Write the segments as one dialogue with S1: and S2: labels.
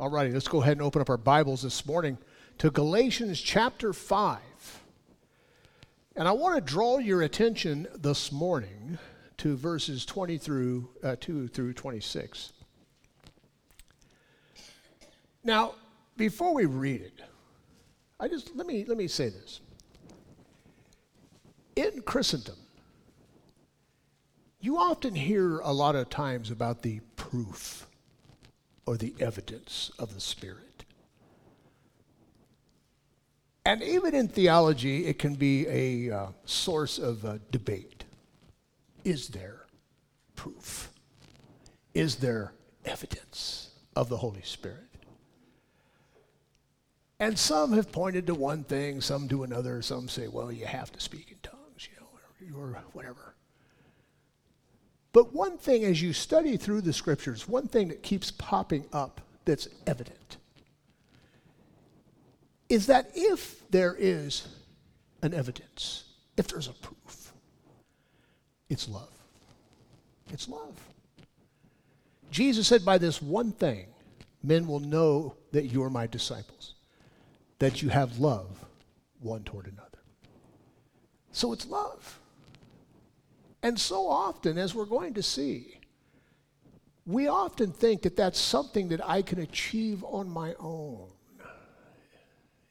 S1: All righty, let's go ahead and open up our Bibles this morning to Galatians chapter 5. And I want to draw your attention this morning to verses 20 through uh, 2 through 26. Now, before we read it, I just let me let me say this. In Christendom, you often hear a lot of times about the proof or the evidence of the Spirit. And even in theology, it can be a uh, source of uh, debate. Is there proof? Is there evidence of the Holy Spirit? And some have pointed to one thing, some to another. Some say, well, you have to speak in tongues, you know, or whatever. But one thing, as you study through the scriptures, one thing that keeps popping up that's evident is that if there is an evidence, if there's a proof, it's love. It's love. Jesus said, By this one thing, men will know that you are my disciples, that you have love one toward another. So it's love. And so often, as we're going to see, we often think that that's something that I can achieve on my own.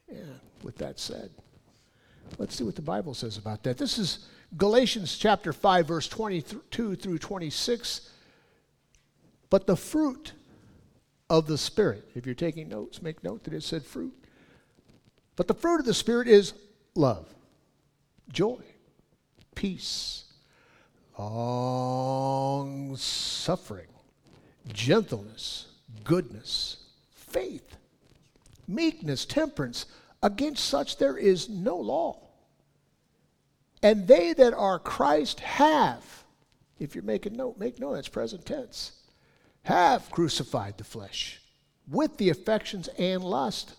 S1: And with that said, let's see what the Bible says about that. This is Galatians chapter 5, verse 22 through 26. But the fruit of the Spirit, if you're taking notes, make note that it said fruit. But the fruit of the Spirit is love, joy, peace long suffering, gentleness, goodness, faith, meekness, temperance. Against such there is no law. And they that are Christ have, if you're making note, make note, that's present tense, have crucified the flesh with the affections and lust.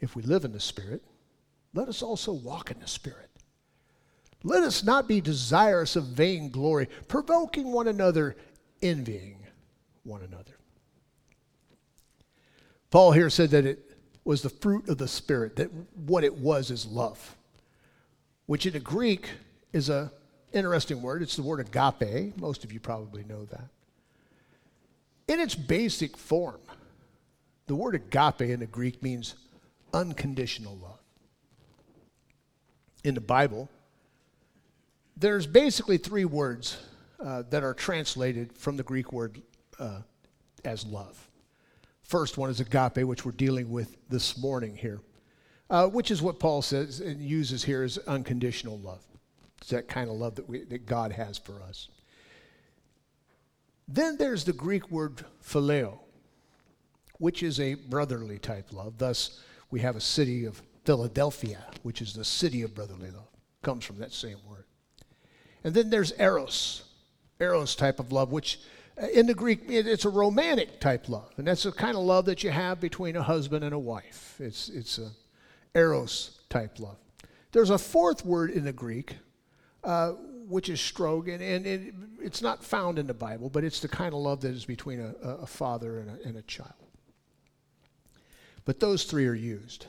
S1: If we live in the Spirit, let us also walk in the Spirit. Let us not be desirous of vainglory, provoking one another, envying one another. Paul here said that it was the fruit of the Spirit, that what it was is love, which in the Greek is an interesting word. It's the word agape. Most of you probably know that. In its basic form, the word agape in the Greek means unconditional love. In the Bible, there's basically three words uh, that are translated from the Greek word uh, as love. First one is agape, which we're dealing with this morning here, uh, which is what Paul says and uses here as unconditional love. It's that kind of love that, we, that God has for us. Then there's the Greek word phileo, which is a brotherly type love. Thus, we have a city of Philadelphia, which is the city of brotherly love. Comes from that same word. And then there's eros, eros type of love, which uh, in the Greek, it's a romantic type love. And that's the kind of love that you have between a husband and a wife. It's, it's a eros type love. There's a fourth word in the Greek, uh, which is storge, and, and it, it's not found in the Bible, but it's the kind of love that is between a, a father and a, and a child. But those three are used.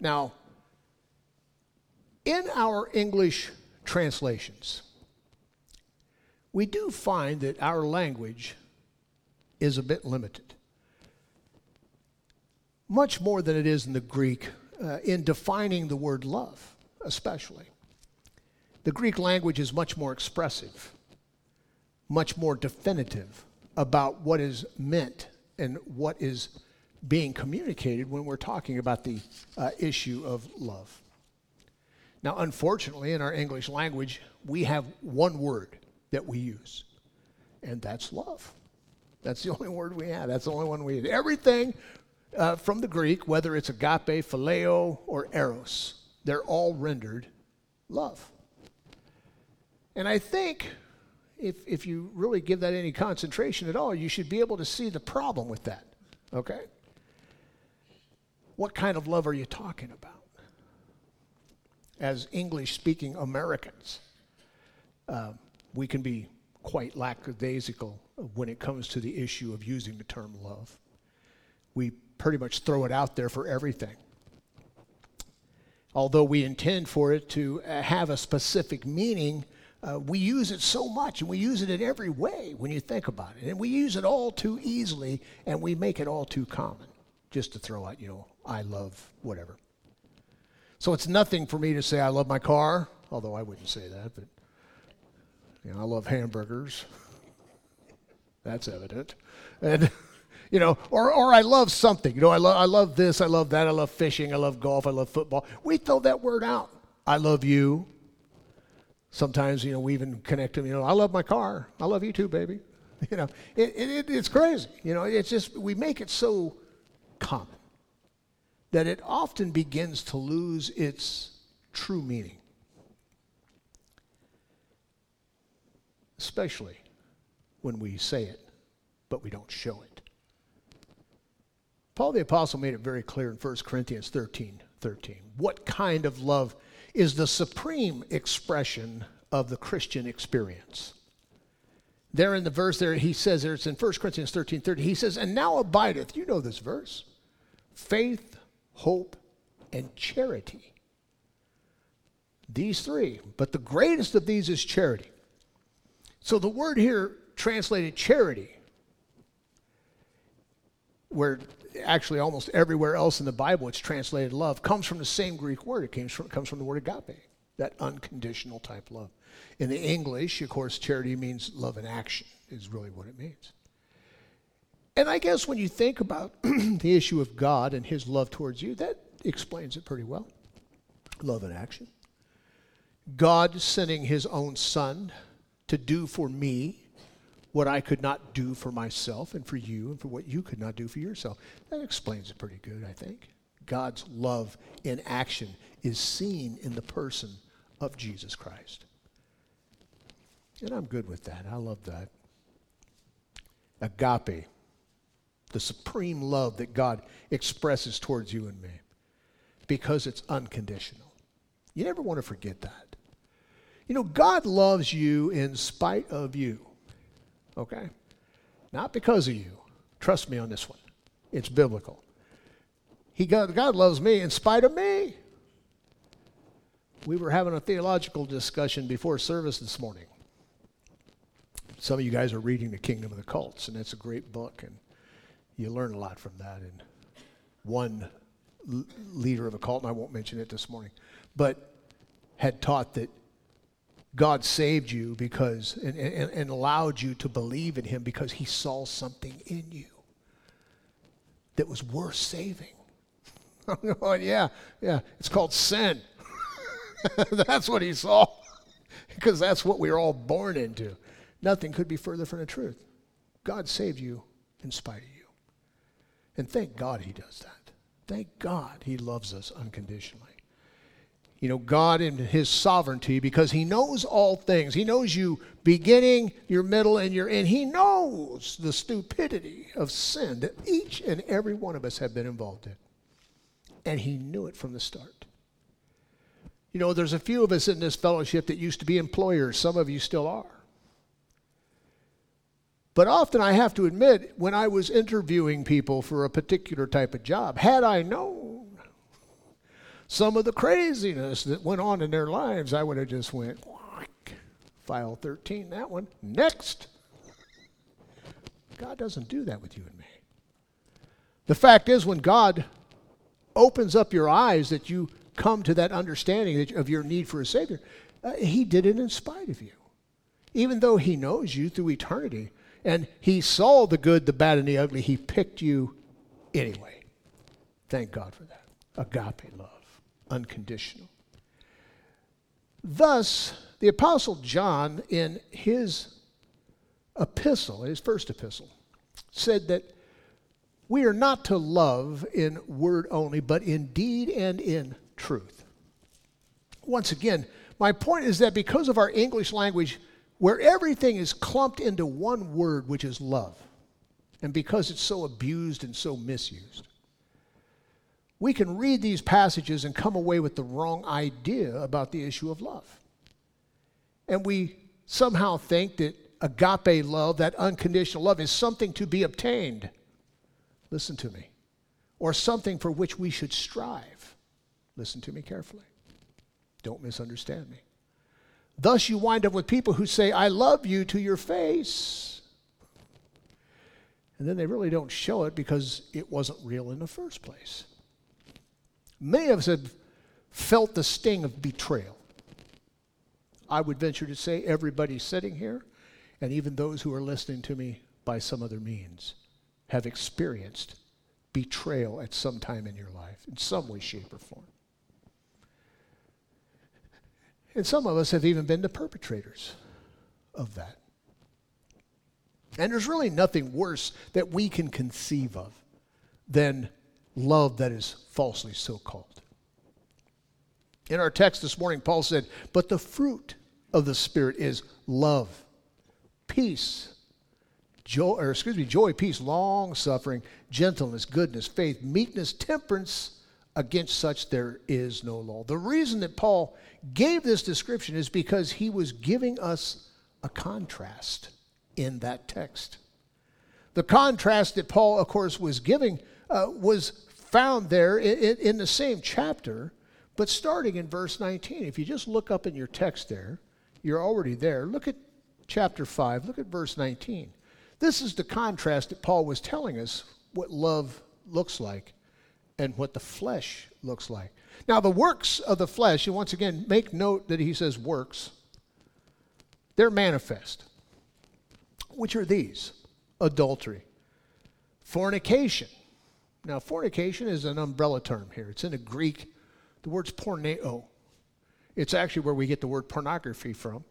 S1: Now, in our English translations, we do find that our language is a bit limited. Much more than it is in the Greek, uh, in defining the word love, especially. The Greek language is much more expressive, much more definitive about what is meant and what is being communicated when we're talking about the uh, issue of love. Now, unfortunately, in our English language, we have one word that we use, and that's love. That's the only word we have. That's the only one we have. Everything uh, from the Greek, whether it's agape, phileo, or eros, they're all rendered love. And I think if, if you really give that any concentration at all, you should be able to see the problem with that. Okay? What kind of love are you talking about? As English speaking Americans, uh, we can be quite lackadaisical when it comes to the issue of using the term love. we pretty much throw it out there for everything. Although we intend for it to uh, have a specific meaning, uh, we use it so much and we use it in every way when you think about it. And we use it all too easily and we make it all too common just to throw out, you know, I love whatever. So it's nothing for me to say I love my car, although I wouldn't say that, but you know, I love hamburgers. That's evident. And you know, or or I love something. You know, I love I love this, I love that, I love fishing, I love golf, I love football. We throw that word out. I love you. Sometimes, you know, we even connect them, you know, I love my car. I love you too, baby. You know, it, it, it's crazy. You know, it's just we make it so common that it often begins to lose its true meaning. Especially when we say it, but we don't show it. Paul the Apostle made it very clear in 1 Corinthians 13 13. What kind of love is the supreme expression of the Christian experience? There in the verse there, he says there, it's in 1 Corinthians 13 30, he says, And now abideth, you know this verse, faith, hope, and charity. These three. But the greatest of these is charity. So the word here translated charity, where actually almost everywhere else in the Bible it's translated love, comes from the same Greek word. It comes from, comes from the word agape, that unconditional type love. In the English, of course, charity means love in action, is really what it means. And I guess when you think about the issue of God and his love towards you, that explains it pretty well. Love in action. God sending his own son to do for me what I could not do for myself and for you and for what you could not do for yourself. That explains it pretty good, I think. God's love in action is seen in the person of Jesus Christ. And I'm good with that. I love that. Agape the supreme love that God expresses towards you and me because it's unconditional. You never want to forget that. You know, God loves you in spite of you, okay? Not because of you. Trust me on this one, it's biblical. He, God, God loves me in spite of me. We were having a theological discussion before service this morning. Some of you guys are reading The Kingdom of the Cults, and it's a great book. And you learn a lot from that. And one leader of a cult, and I won't mention it this morning, but had taught that God saved you because and, and, and allowed you to believe in Him because He saw something in you that was worth saving. I'm going, yeah, yeah, it's called sin. that's what He saw because that's what we are all born into. Nothing could be further from the truth. God saved you in spite of you. And thank God he does that. Thank God he loves us unconditionally. You know, God in his sovereignty, because he knows all things. He knows you beginning, your middle, and your end. He knows the stupidity of sin that each and every one of us have been involved in. And he knew it from the start. You know, there's a few of us in this fellowship that used to be employers. Some of you still are. But often I have to admit, when I was interviewing people for a particular type of job, had I known some of the craziness that went on in their lives, I would have just went, file 13, that one, next. God doesn't do that with you and me. The fact is, when God opens up your eyes that you come to that understanding of your need for a Savior, uh, He did it in spite of you. Even though He knows you through eternity, and he saw the good, the bad, and the ugly. He picked you anyway. Thank God for that. Agape love, unconditional. Thus, the Apostle John, in his epistle, his first epistle, said that we are not to love in word only, but in deed and in truth. Once again, my point is that because of our English language, where everything is clumped into one word, which is love, and because it's so abused and so misused, we can read these passages and come away with the wrong idea about the issue of love. And we somehow think that agape love, that unconditional love, is something to be obtained. Listen to me. or something for which we should strive. Listen to me carefully. Don't misunderstand me. Thus, you wind up with people who say, I love you to your face. And then they really don't show it because it wasn't real in the first place. Many of us have felt the sting of betrayal. I would venture to say everybody sitting here, and even those who are listening to me by some other means, have experienced betrayal at some time in your life, in some way, shape, or form. And some of us have even been the perpetrators of that. And there's really nothing worse that we can conceive of than love that is falsely so called. In our text this morning, Paul said, But the fruit of the Spirit is love, peace, joy, or excuse me, joy, peace, long suffering, gentleness, goodness, faith, meekness, temperance. Against such there is no law. The reason that Paul gave this description is because he was giving us a contrast in that text. The contrast that Paul, of course, was giving uh, was found there in, in the same chapter, but starting in verse 19. If you just look up in your text there, you're already there. Look at chapter 5, look at verse 19. This is the contrast that Paul was telling us what love looks like and what the flesh looks like. Now, the works of the flesh, and once again, make note that he says works, they're manifest. Which are these? Adultery, fornication. Now, fornication is an umbrella term here. It's in the Greek. The word's porneia. It's actually where we get the word pornography from.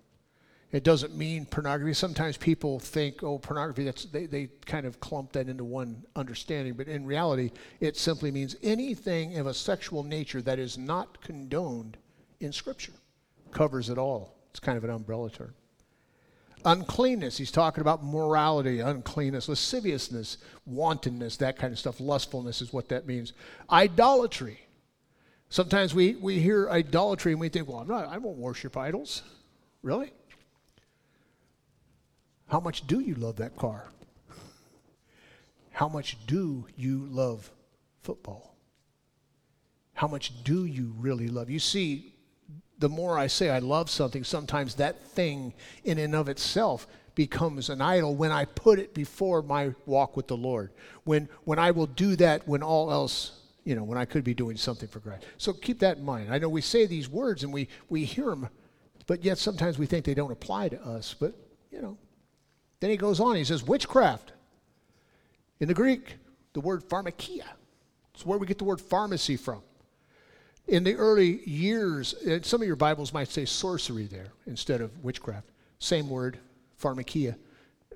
S1: It doesn't mean pornography. Sometimes people think, oh, pornography, that's, they, they kind of clump that into one understanding. But in reality, it simply means anything of a sexual nature that is not condoned in Scripture. Covers it all. It's kind of an umbrella term. Uncleanness, he's talking about morality, uncleanness, lasciviousness, wantonness, that kind of stuff. Lustfulness is what that means. Idolatry. Sometimes we, we hear idolatry and we think, well, I'm not, I won't worship idols. Really? How much do you love that car? How much do you love football? How much do you really love? You see, the more I say I love something, sometimes that thing in and of itself becomes an idol when I put it before my walk with the Lord. When, when I will do that when all else, you know, when I could be doing something for Christ. So keep that in mind. I know we say these words and we, we hear them, but yet sometimes we think they don't apply to us. But, you know, then he goes on, he says, witchcraft. In the Greek, the word pharmakia. It's where we get the word pharmacy from. In the early years, uh, some of your Bibles might say sorcery there instead of witchcraft. Same word, pharmakia.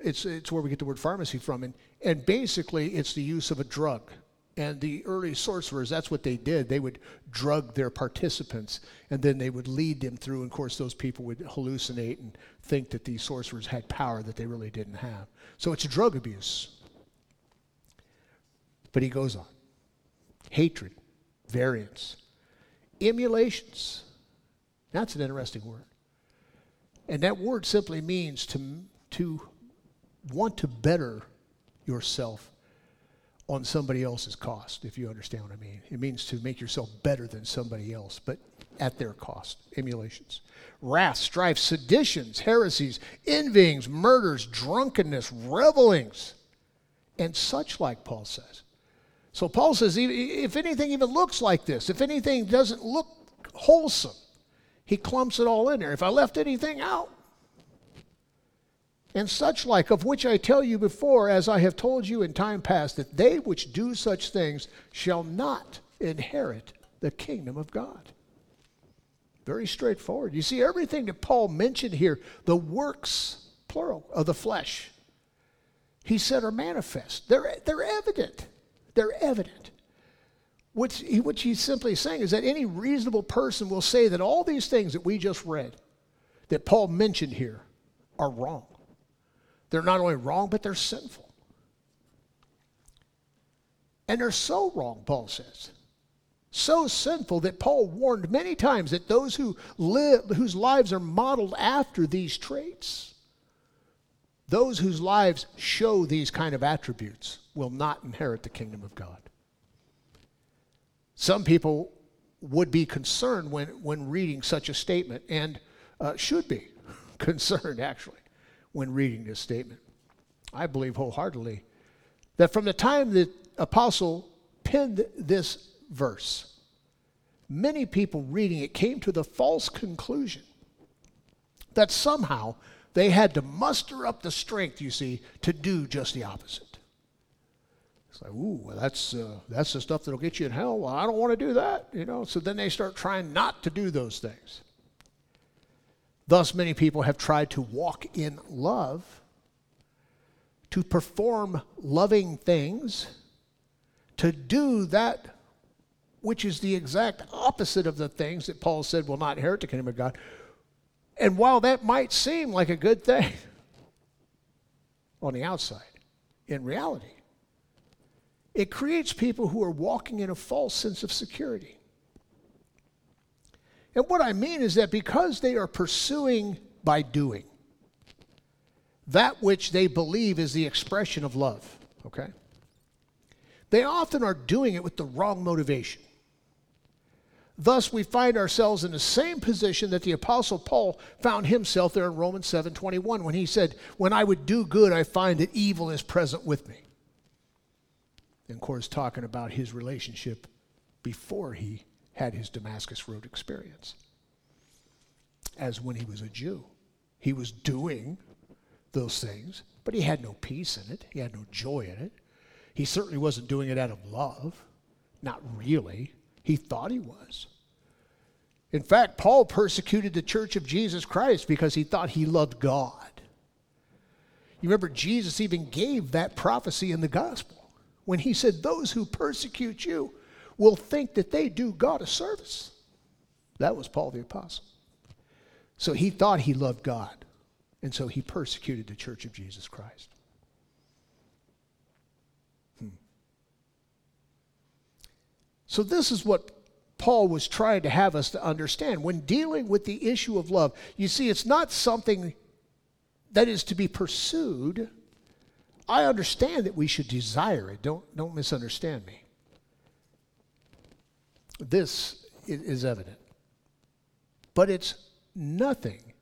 S1: It's, it's where we get the word pharmacy from. And, and basically, it's the use of a drug. And the early sorcerers, that's what they did. They would drug their participants and then they would lead them through. And of course, those people would hallucinate and think that these sorcerers had power that they really didn't have. So it's drug abuse. But he goes on hatred, variance, emulations. That's an interesting word. And that word simply means to, to want to better yourself on somebody else's cost, if you understand what I mean. It means to make yourself better than somebody else, but at their cost. Emulations. Wrath, strife, seditions, heresies, envyings, murders, drunkenness, revelings, and such like, Paul says. So Paul says, if anything even looks like this, if anything doesn't look wholesome, he clumps it all in there. If I left anything out, and such like, of which I tell you before, as I have told you in time past, that they which do such things shall not inherit the kingdom of God. Very straightforward. You see, everything that Paul mentioned here, the works, plural, of the flesh, he said are manifest. They're, they're evident. They're evident. What, he, what he's simply saying is that any reasonable person will say that all these things that we just read, that Paul mentioned here, are wrong. They're not only wrong, but they're sinful. And they're so wrong, Paul says. So sinful that Paul warned many times that those who live, whose lives are modeled after these traits, those whose lives show these kind of attributes, will not inherit the kingdom of God. Some people would be concerned when, when reading such a statement and uh, should be concerned, actually, when reading this statement. I believe wholeheartedly that from the time the apostle penned this verse, many people reading it came to the false conclusion that somehow they had to muster up the strength, you see, to do just the opposite. It's like, ooh, well, that's, uh, that's the stuff that'll get you in hell. Well, I don't want to do that, you know. So then they start trying not to do those things. Thus, many people have tried to walk in love, to perform loving things, to do that which is the exact opposite of the things that Paul said will not inherit the kingdom of God. And while that might seem like a good thing on the outside, in reality, it creates people who are walking in a false sense of security. And what I mean is that because they are pursuing by doing that which they believe is the expression of love, okay? They often are doing it with the wrong motivation. Thus, we find ourselves in the same position that the Apostle Paul found himself there in Romans 7 21 when he said, When I would do good, I find that evil is present with me. And of course, talking about his relationship before he had his Damascus Road experience. As when he was a Jew, he was doing those things, but he had no peace in it, he had no joy in it. He certainly wasn't doing it out of love, not really. He thought he was. In fact, Paul persecuted the church of Jesus Christ because he thought he loved God. You remember, Jesus even gave that prophecy in the gospel when he said, Those who persecute you will think that they do God a service. That was Paul the Apostle. So he thought he loved God, and so he persecuted the church of Jesus Christ. So, this is what Paul was trying to have us to understand. When dealing with the issue of love, you see, it's not something that is to be pursued I understand that we should desire it. Don't, don't misunderstand me. This is evident. But it's nothing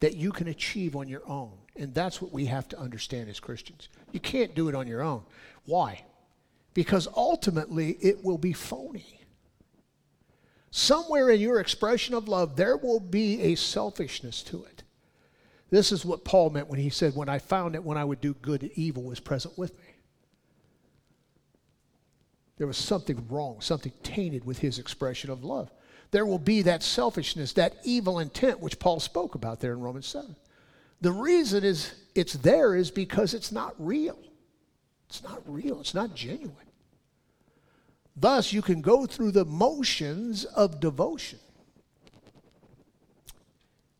S1: that you can achieve on your own. And that's what we have to understand as Christians. You can't do it on your own. Why? Because ultimately it will be phony. Somewhere in your expression of love, there will be a selfishness to it. This is what Paul meant when he said, When I found that when I would do good, evil was present with me. There was something wrong, something tainted with his expression of love. There will be that selfishness, that evil intent, which Paul spoke about there in Romans 7. The reason is it's there is because it's not real. It's not real, it's not genuine. Thus, you can go through the motions of devotion.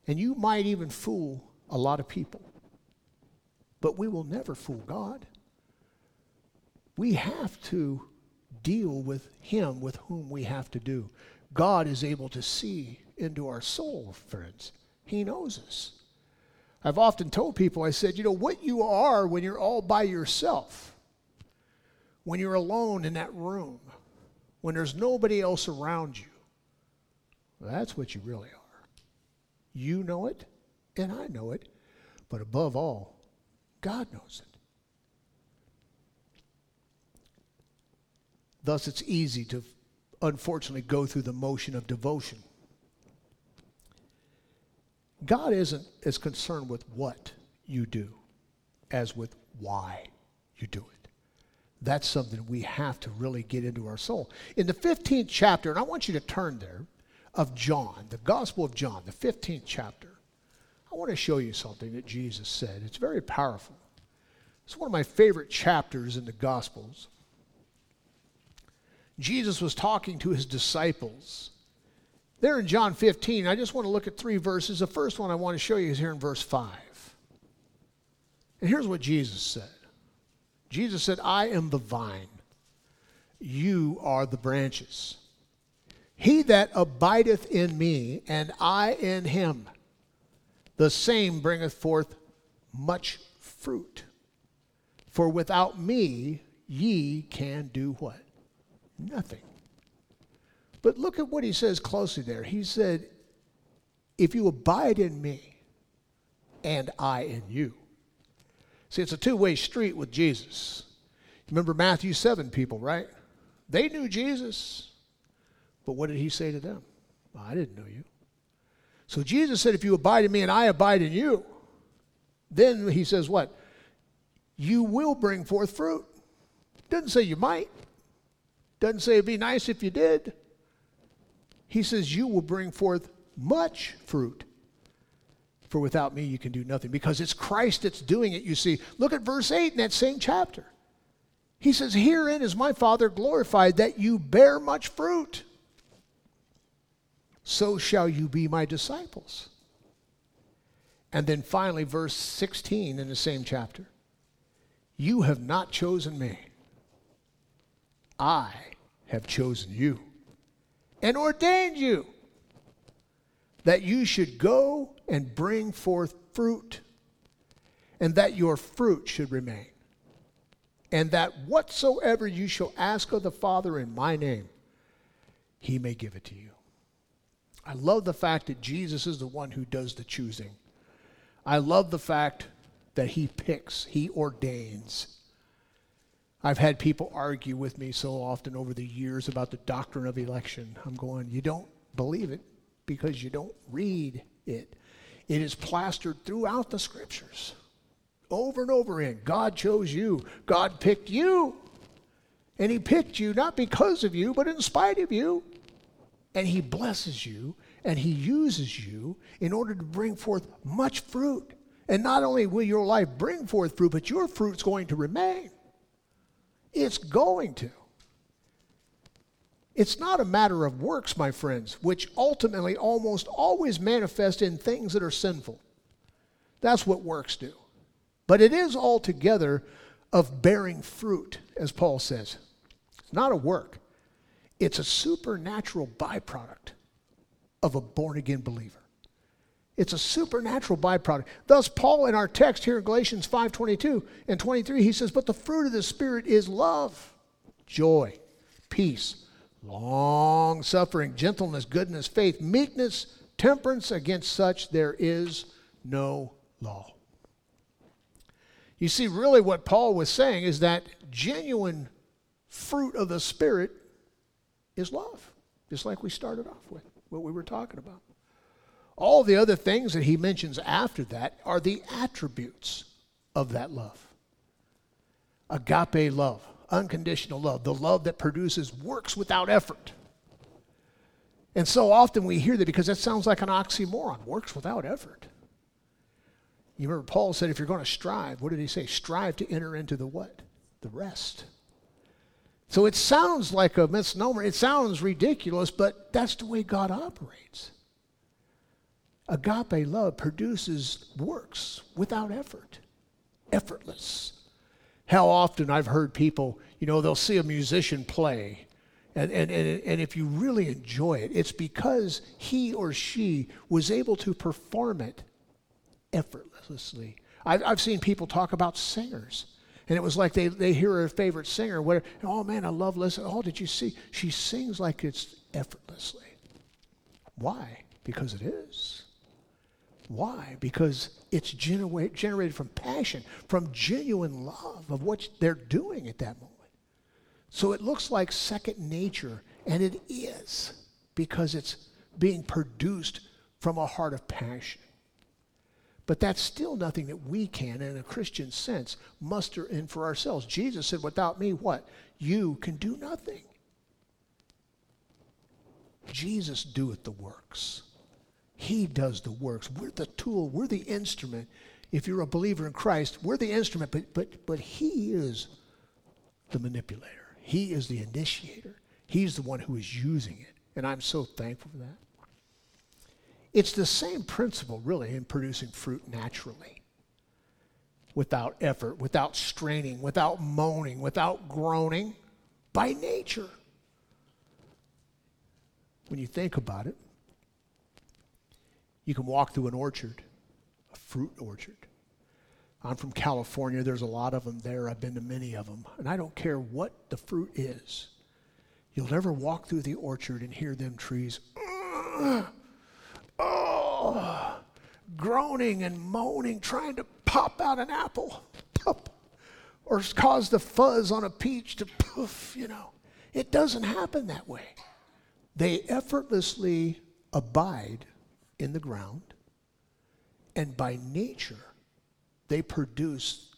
S1: And you might even fool a lot of people. But we will never fool God. We have to deal with Him with whom we have to do. God is able to see into our soul, friends. He knows us. I've often told people, I said, you know, what you are when you're all by yourself, when you're alone in that room, when there's nobody else around you, that's what you really are. You know it, and I know it, but above all, God knows it. Thus, it's easy to unfortunately go through the motion of devotion. God isn't as concerned with what you do as with why you do it. That's something we have to really get into our soul. In the 15th chapter, and I want you to turn there, of John, the Gospel of John, the 15th chapter. I want to show you something that Jesus said. It's very powerful. It's one of my favorite chapters in the Gospels. Jesus was talking to his disciples. There in John 15, I just want to look at three verses. The first one I want to show you is here in verse 5. And here's what Jesus said Jesus said, I am the vine, you are the branches. He that abideth in me, and I in him the same bringeth forth much fruit. For without me ye can do what? Nothing. But look at what he says closely there. He said, If you abide in me and I in you. See, it's a two way street with Jesus. Remember Matthew 7 people, right? They knew Jesus. But what did he say to them? I didn't know you. So Jesus said, If you abide in me and I abide in you, then he says, What? You will bring forth fruit. Doesn't say you might. Doesn't say it'd be nice if you did. He says, You will bring forth much fruit. For without me, you can do nothing. Because it's Christ that's doing it, you see. Look at verse 8 in that same chapter. He says, Herein is my Father glorified, that you bear much fruit. So shall you be my disciples. And then finally, verse 16 in the same chapter. You have not chosen me. I have chosen you and ordained you that you should go and bring forth fruit, and that your fruit should remain, and that whatsoever you shall ask of the Father in my name, he may give it to you. I love the fact that Jesus is the one who does the choosing. I love the fact that he picks, he ordains. I've had people argue with me so often over the years about the doctrine of election. I'm going, you don't believe it because you don't read it. It is plastered throughout the scriptures over and over again. God chose you, God picked you. And He picked you not because of you, but in spite of you. And He blesses you and He uses you in order to bring forth much fruit. And not only will your life bring forth fruit, but your fruit's going to remain. It's going to. It's not a matter of works, my friends, which ultimately almost always manifest in things that are sinful. That's what works do. But it is altogether of bearing fruit, as Paul says. It's not a work, it's a supernatural byproduct of a born again believer. It's a supernatural byproduct. Thus, Paul in our text here in Galatians 5 22 and 23, he says, But the fruit of the Spirit is love, joy, peace, long suffering, gentleness, goodness, faith, meekness, temperance. Against such there is no law. You see, really, what Paul was saying is that genuine fruit of the Spirit is love, just like we started off with, what we were talking about. All the other things that he mentions after that are the attributes of that love agape love, unconditional love, the love that produces works without effort. And so often we hear that because that sounds like an oxymoron works without effort. You remember Paul said if you're going to strive, what did he say? Strive to enter into the what? The rest. So it sounds like a misnomer. It sounds ridiculous, but that's the way God operates. Agape love produces works without effort, effortless. How often I've heard people, you know, they'll see a musician play, and, and, and, and if you really enjoy it, it's because he or she was able to perform it effortlessly. I've, I've seen people talk about singers. And it was like they, they hear a favorite singer, where, oh man, I love listening. Oh, did you see? She sings like it's effortlessly. Why? Because it is. Why? Because it's gener- generated from passion, from genuine love of what they're doing at that moment. So it looks like second nature, and it is because it's being produced from a heart of passion. But that's still nothing that we can, in a Christian sense, muster in for ourselves. Jesus said, Without me, what? You can do nothing. Jesus doeth the works. He does the works. We're the tool, we're the instrument. If you're a believer in Christ, we're the instrument, but, but, but He is the manipulator, He is the initiator, He's the one who is using it. And I'm so thankful for that. It's the same principle, really, in producing fruit naturally without effort, without straining, without moaning, without groaning, by nature. When you think about it, you can walk through an orchard, a fruit orchard. I'm from California. There's a lot of them there. I've been to many of them. And I don't care what the fruit is. You'll never walk through the orchard and hear them trees, oh, groaning and moaning, trying to pop out an apple, pop, or cause the fuzz on a peach to poof, you know. It doesn't happen that way. They effortlessly abide in the ground, and by nature, they produce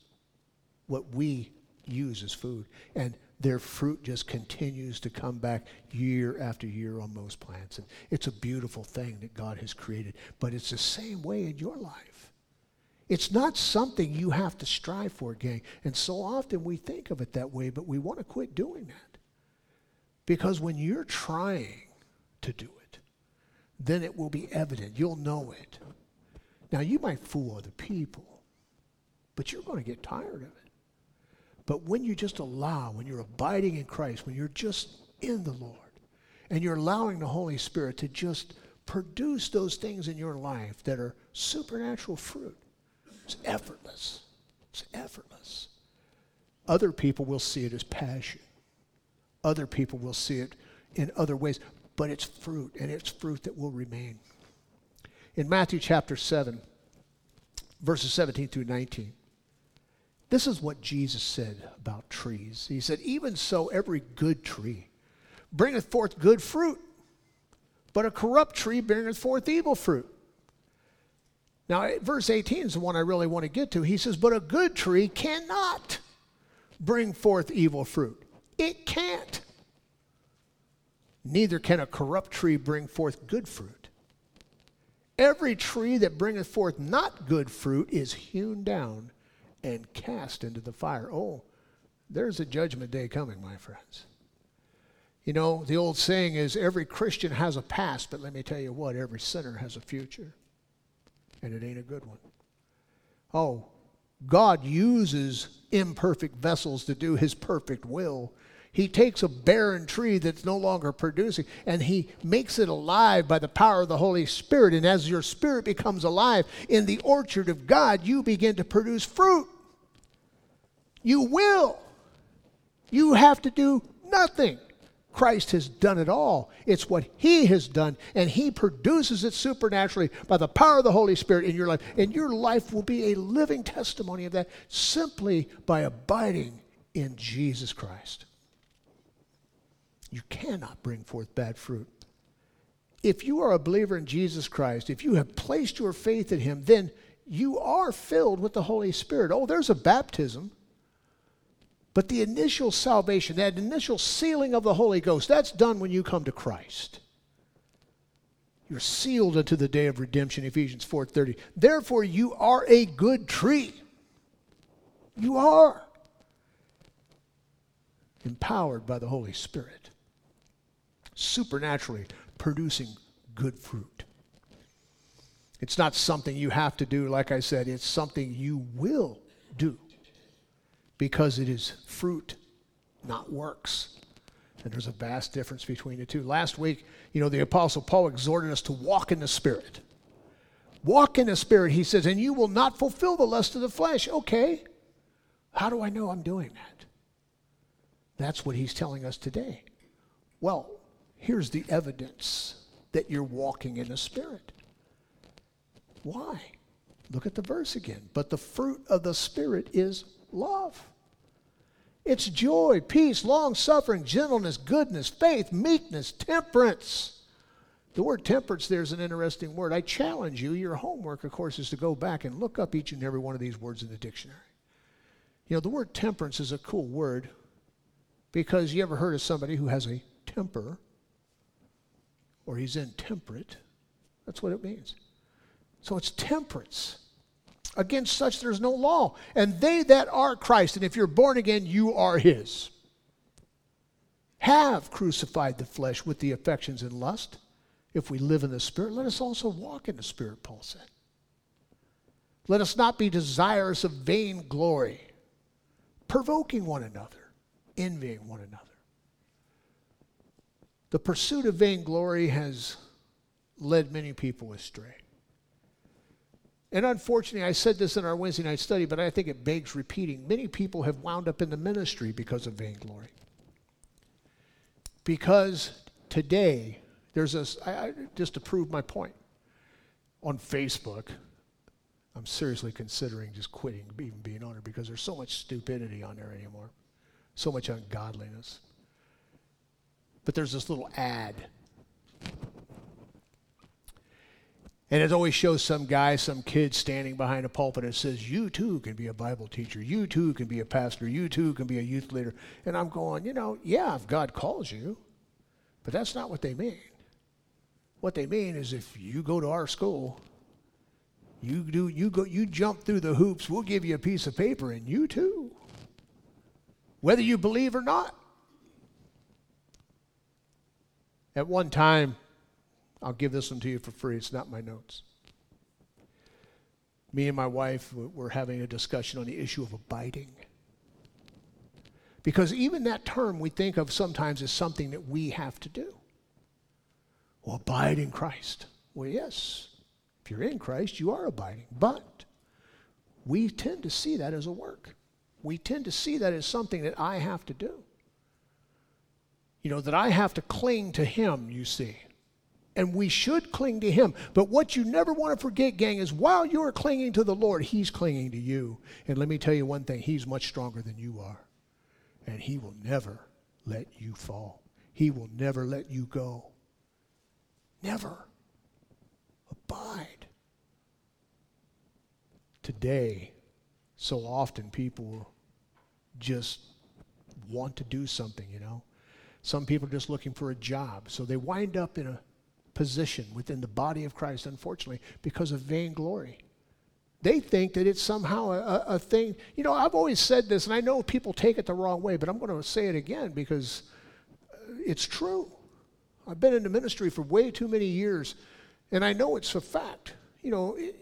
S1: what we use as food. And their fruit just continues to come back year after year on most plants. And it's a beautiful thing that God has created. But it's the same way in your life. It's not something you have to strive for, gang. And so often we think of it that way, but we want to quit doing that. Because when you're trying to do it, then it will be evident. You'll know it. Now, you might fool other people, but you're going to get tired of it. But when you just allow, when you're abiding in Christ, when you're just in the Lord, and you're allowing the Holy Spirit to just produce those things in your life that are supernatural fruit, it's effortless. It's effortless. Other people will see it as passion. Other people will see it in other ways, but it's fruit, and it's fruit that will remain. In Matthew chapter 7, verses 17 through 19, this is what Jesus said about trees. He said, Even so, every good tree bringeth forth good fruit, but a corrupt tree bringeth forth evil fruit. Now, verse 18 is the one I really want to get to. He says, But a good tree cannot bring forth evil fruit. It can't. Neither can a corrupt tree bring forth good fruit. Every tree that bringeth forth not good fruit is hewn down and cast into the fire. Oh, there's a judgment day coming, my friends. You know, the old saying is every Christian has a past, but let me tell you what, every sinner has a future. And it ain't a good one. Oh, God uses imperfect vessels to do his perfect will. He takes a barren tree that's no longer producing and he makes it alive by the power of the Holy Spirit. And as your spirit becomes alive in the orchard of God, you begin to produce fruit. You will. You have to do nothing. Christ has done it all. It's what He has done, and He produces it supernaturally by the power of the Holy Spirit in your life. And your life will be a living testimony of that simply by abiding in Jesus Christ. You cannot bring forth bad fruit. If you are a believer in Jesus Christ, if you have placed your faith in Him, then you are filled with the Holy Spirit. Oh, there's a baptism. But the initial salvation, that initial sealing of the Holy Ghost, that's done when you come to Christ. You're sealed unto the day of redemption, Ephesians 4:30. Therefore you are a good tree. You are empowered by the Holy Spirit, supernaturally producing good fruit. It's not something you have to do, like I said, it's something you will do because it is fruit, not works. And there's a vast difference between the two. Last week, you know, the Apostle Paul exhorted us to walk in the Spirit. Walk in the Spirit, he says, and you will not fulfill the lust of the flesh. Okay. How do I know I'm doing that? That's what he's telling us today. Well, here's the evidence that you're walking in the Spirit. Why? Look at the verse again. But the fruit of the Spirit is love. It's joy, peace, long suffering, gentleness, goodness, faith, meekness, temperance. The word temperance there is an interesting word. I challenge you, your homework, of course, is to go back and look up each and every one of these words in the dictionary. You know, the word temperance is a cool word because you ever heard of somebody who has a temper or he's intemperate? That's what it means. So it's temperance. Against such there's no law. And they that are Christ, and if you're born again, you are his, have crucified the flesh with the affections and lust. If we live in the Spirit, let us also walk in the Spirit, Paul said. Let us not be desirous of vain glory, provoking one another, envying one another. The pursuit of vainglory has led many people astray. And unfortunately, I said this in our Wednesday night study, but I think it begs repeating. Many people have wound up in the ministry because of vainglory. Because today, there's a, I, I, just to prove my point, on Facebook, I'm seriously considering just quitting even being on it because there's so much stupidity on there anymore, so much ungodliness. But there's this little ad. And it always shows some guy, some kid standing behind a pulpit and says, You too can be a Bible teacher. You too can be a pastor. You too can be a youth leader. And I'm going, You know, yeah, if God calls you, but that's not what they mean. What they mean is if you go to our school, you do you go you jump through the hoops, we'll give you a piece of paper and you too. Whether you believe or not. At one time, I'll give this one to you for free. It's not my notes. Me and my wife were having a discussion on the issue of abiding. Because even that term we think of sometimes as something that we have to do. Well, abide in Christ. Well, yes, if you're in Christ, you are abiding. But we tend to see that as a work. We tend to see that as something that I have to do. You know, that I have to cling to Him, you see. And we should cling to Him. But what you never want to forget, gang, is while you're clinging to the Lord, He's clinging to you. And let me tell you one thing He's much stronger than you are. And He will never let you fall, He will never let you go. Never. Abide. Today, so often people just want to do something, you know. Some people are just looking for a job. So they wind up in a position within the body of Christ, unfortunately, because of vainglory. They think that it's somehow a, a, thing. You know, I've always said this, and I know people take it the wrong way, but I'm going to say it again because uh, it's true. I've been in the ministry for way too many years, and I know it's a fact. You know, it,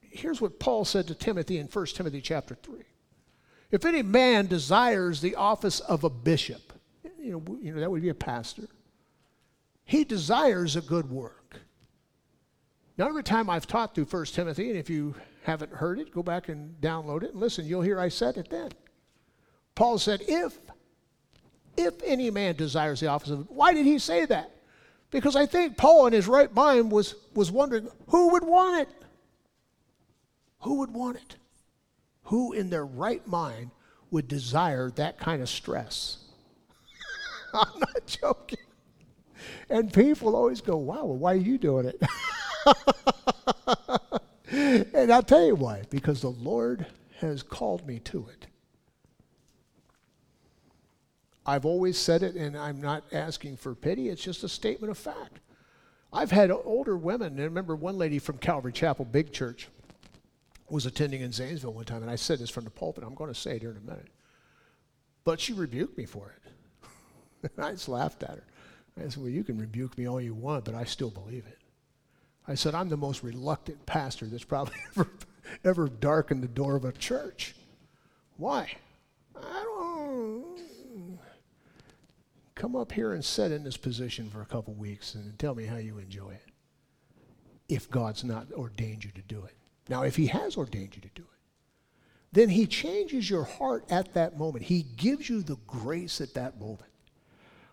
S1: here's what Paul said to Timothy in 1 Timothy chapter 3. If any man desires the office of a bishop, you know, you know that would be a pastor, he desires a good work. Now, every time I've taught through 1 Timothy, and if you haven't heard it, go back and download it and listen. You'll hear I said it then. Paul said, if if any man desires the office of why did he say that because i think paul in his right mind was was wondering who would want it who would want it who in their right mind would desire that kind of stress i'm not joking and people always go wow well, why are you doing it and i'll tell you why because the lord has called me to it I've always said it, and I'm not asking for pity. It's just a statement of fact. I've had older women, and I remember one lady from Calvary Chapel, big church, was attending in Zanesville one time, and I said this from the pulpit. I'm going to say it here in a minute. But she rebuked me for it. I just laughed at her. I said, Well, you can rebuke me all you want, but I still believe it. I said, I'm the most reluctant pastor that's probably ever, ever darkened the door of a church. Why? I don't come up here and sit in this position for a couple weeks and tell me how you enjoy it. If God's not ordained you to do it. Now, if He has ordained you to do it, then He changes your heart at that moment. He gives you the grace at that moment.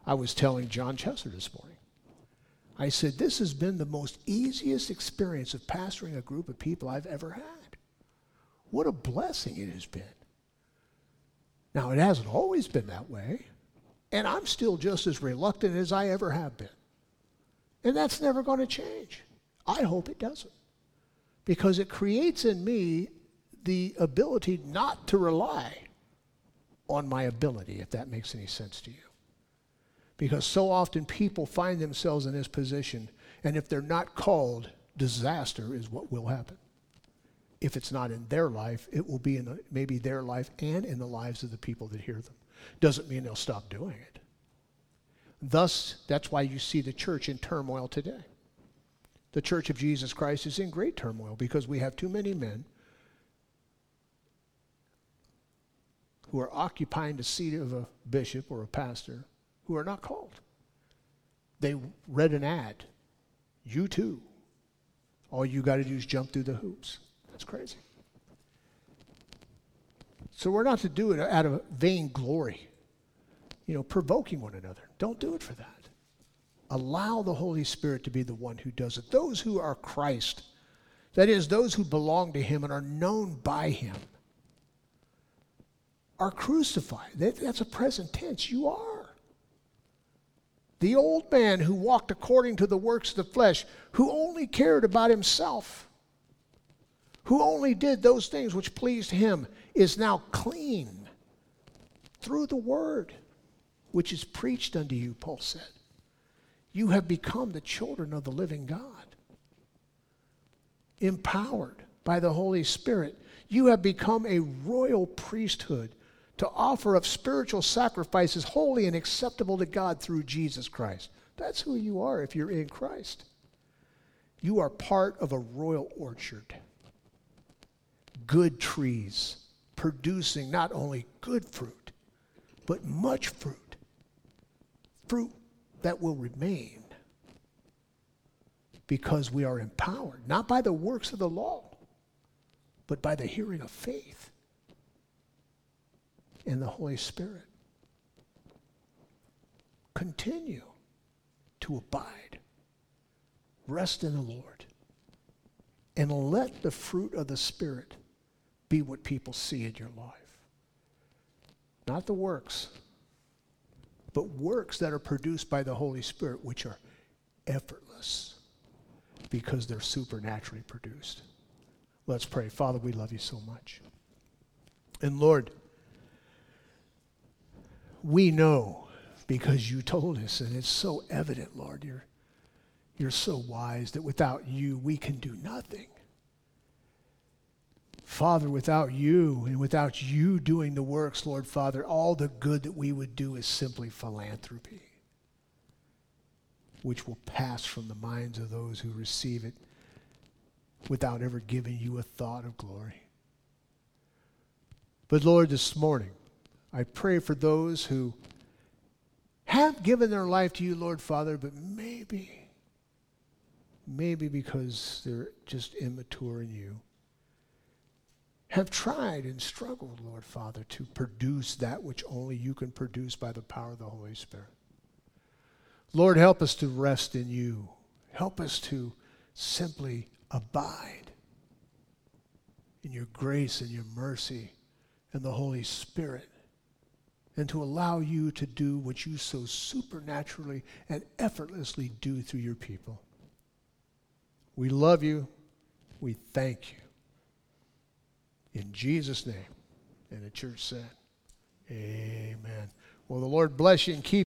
S1: I was telling John Chester this morning. I said, This has been the most easiest experience of pastoring a group of people I've ever had. What a blessing it has been. Now, it hasn't always been that way. And I'm still just as reluctant as I ever have been. And that's never going to change. I hope it doesn't. Because it creates in me the ability not to rely on my ability, if that makes any sense to you. Because so often people find themselves in this position, and if they're not called, disaster is what will happen. If it's not in their life, it will be in the, maybe their life and in the lives of the people that hear them. Doesn't mean they'll stop doing it. Thus, that's why you see the church in turmoil today. The church of Jesus Christ is in great turmoil because we have too many men who are occupying the seat of a bishop or a pastor who are not called. They read an ad. You too. All you got to do is jump through the hoops. That's crazy. So we're not to do it out of vainglory. you know, provoking one another. Don't do it for that. Allow the Holy Spirit to be the one who does it. Those who are Christ, that is, those who belong to Him and are known by Him, are crucified. That, that's a present tense. You are. The old man who walked according to the works of the flesh, who only cared about himself, who only did those things which pleased him, is now clean through the word which is preached unto you, Paul said. You have become the children of the living God. Empowered by the Holy Spirit, you have become a royal priesthood to offer up spiritual sacrifices holy and acceptable to God through Jesus Christ. That's who you are if you're in Christ. You are part of a royal orchard. Good trees producing not only good fruit, but much fruit. Fruit that will remain because we are empowered, not by the works of the law, but by the hearing of faith in the Holy Spirit. Continue to abide, rest in the Lord, and let the fruit of the Spirit be what people see in your life. Not the works, but works that are produced by the Holy Spirit, which are effortless because they're supernaturally produced. Let's pray. Father, we love you so much. And Lord, we know because you told us, and it's so evident, Lord. You're, you're so wise that without you, we can do nothing. Father, without you and without you doing the works, Lord Father, all the good that we would do is simply philanthropy, which will pass from the minds of those who receive it without ever giving you a thought of glory. But Lord, this morning, I pray for those who have given their life to you, Lord Father, but maybe, maybe because they're just immature in you, have tried and struggled, Lord Father, to produce that which only you can produce by the power of the Holy Spirit. Lord, help us to rest in you. Help us to simply abide in your grace and your mercy and the Holy Spirit and to allow you to do what you so supernaturally and effortlessly do through your people. We love you. We thank you. In Jesus' name. And the church said, Amen. Well, the Lord bless you and keep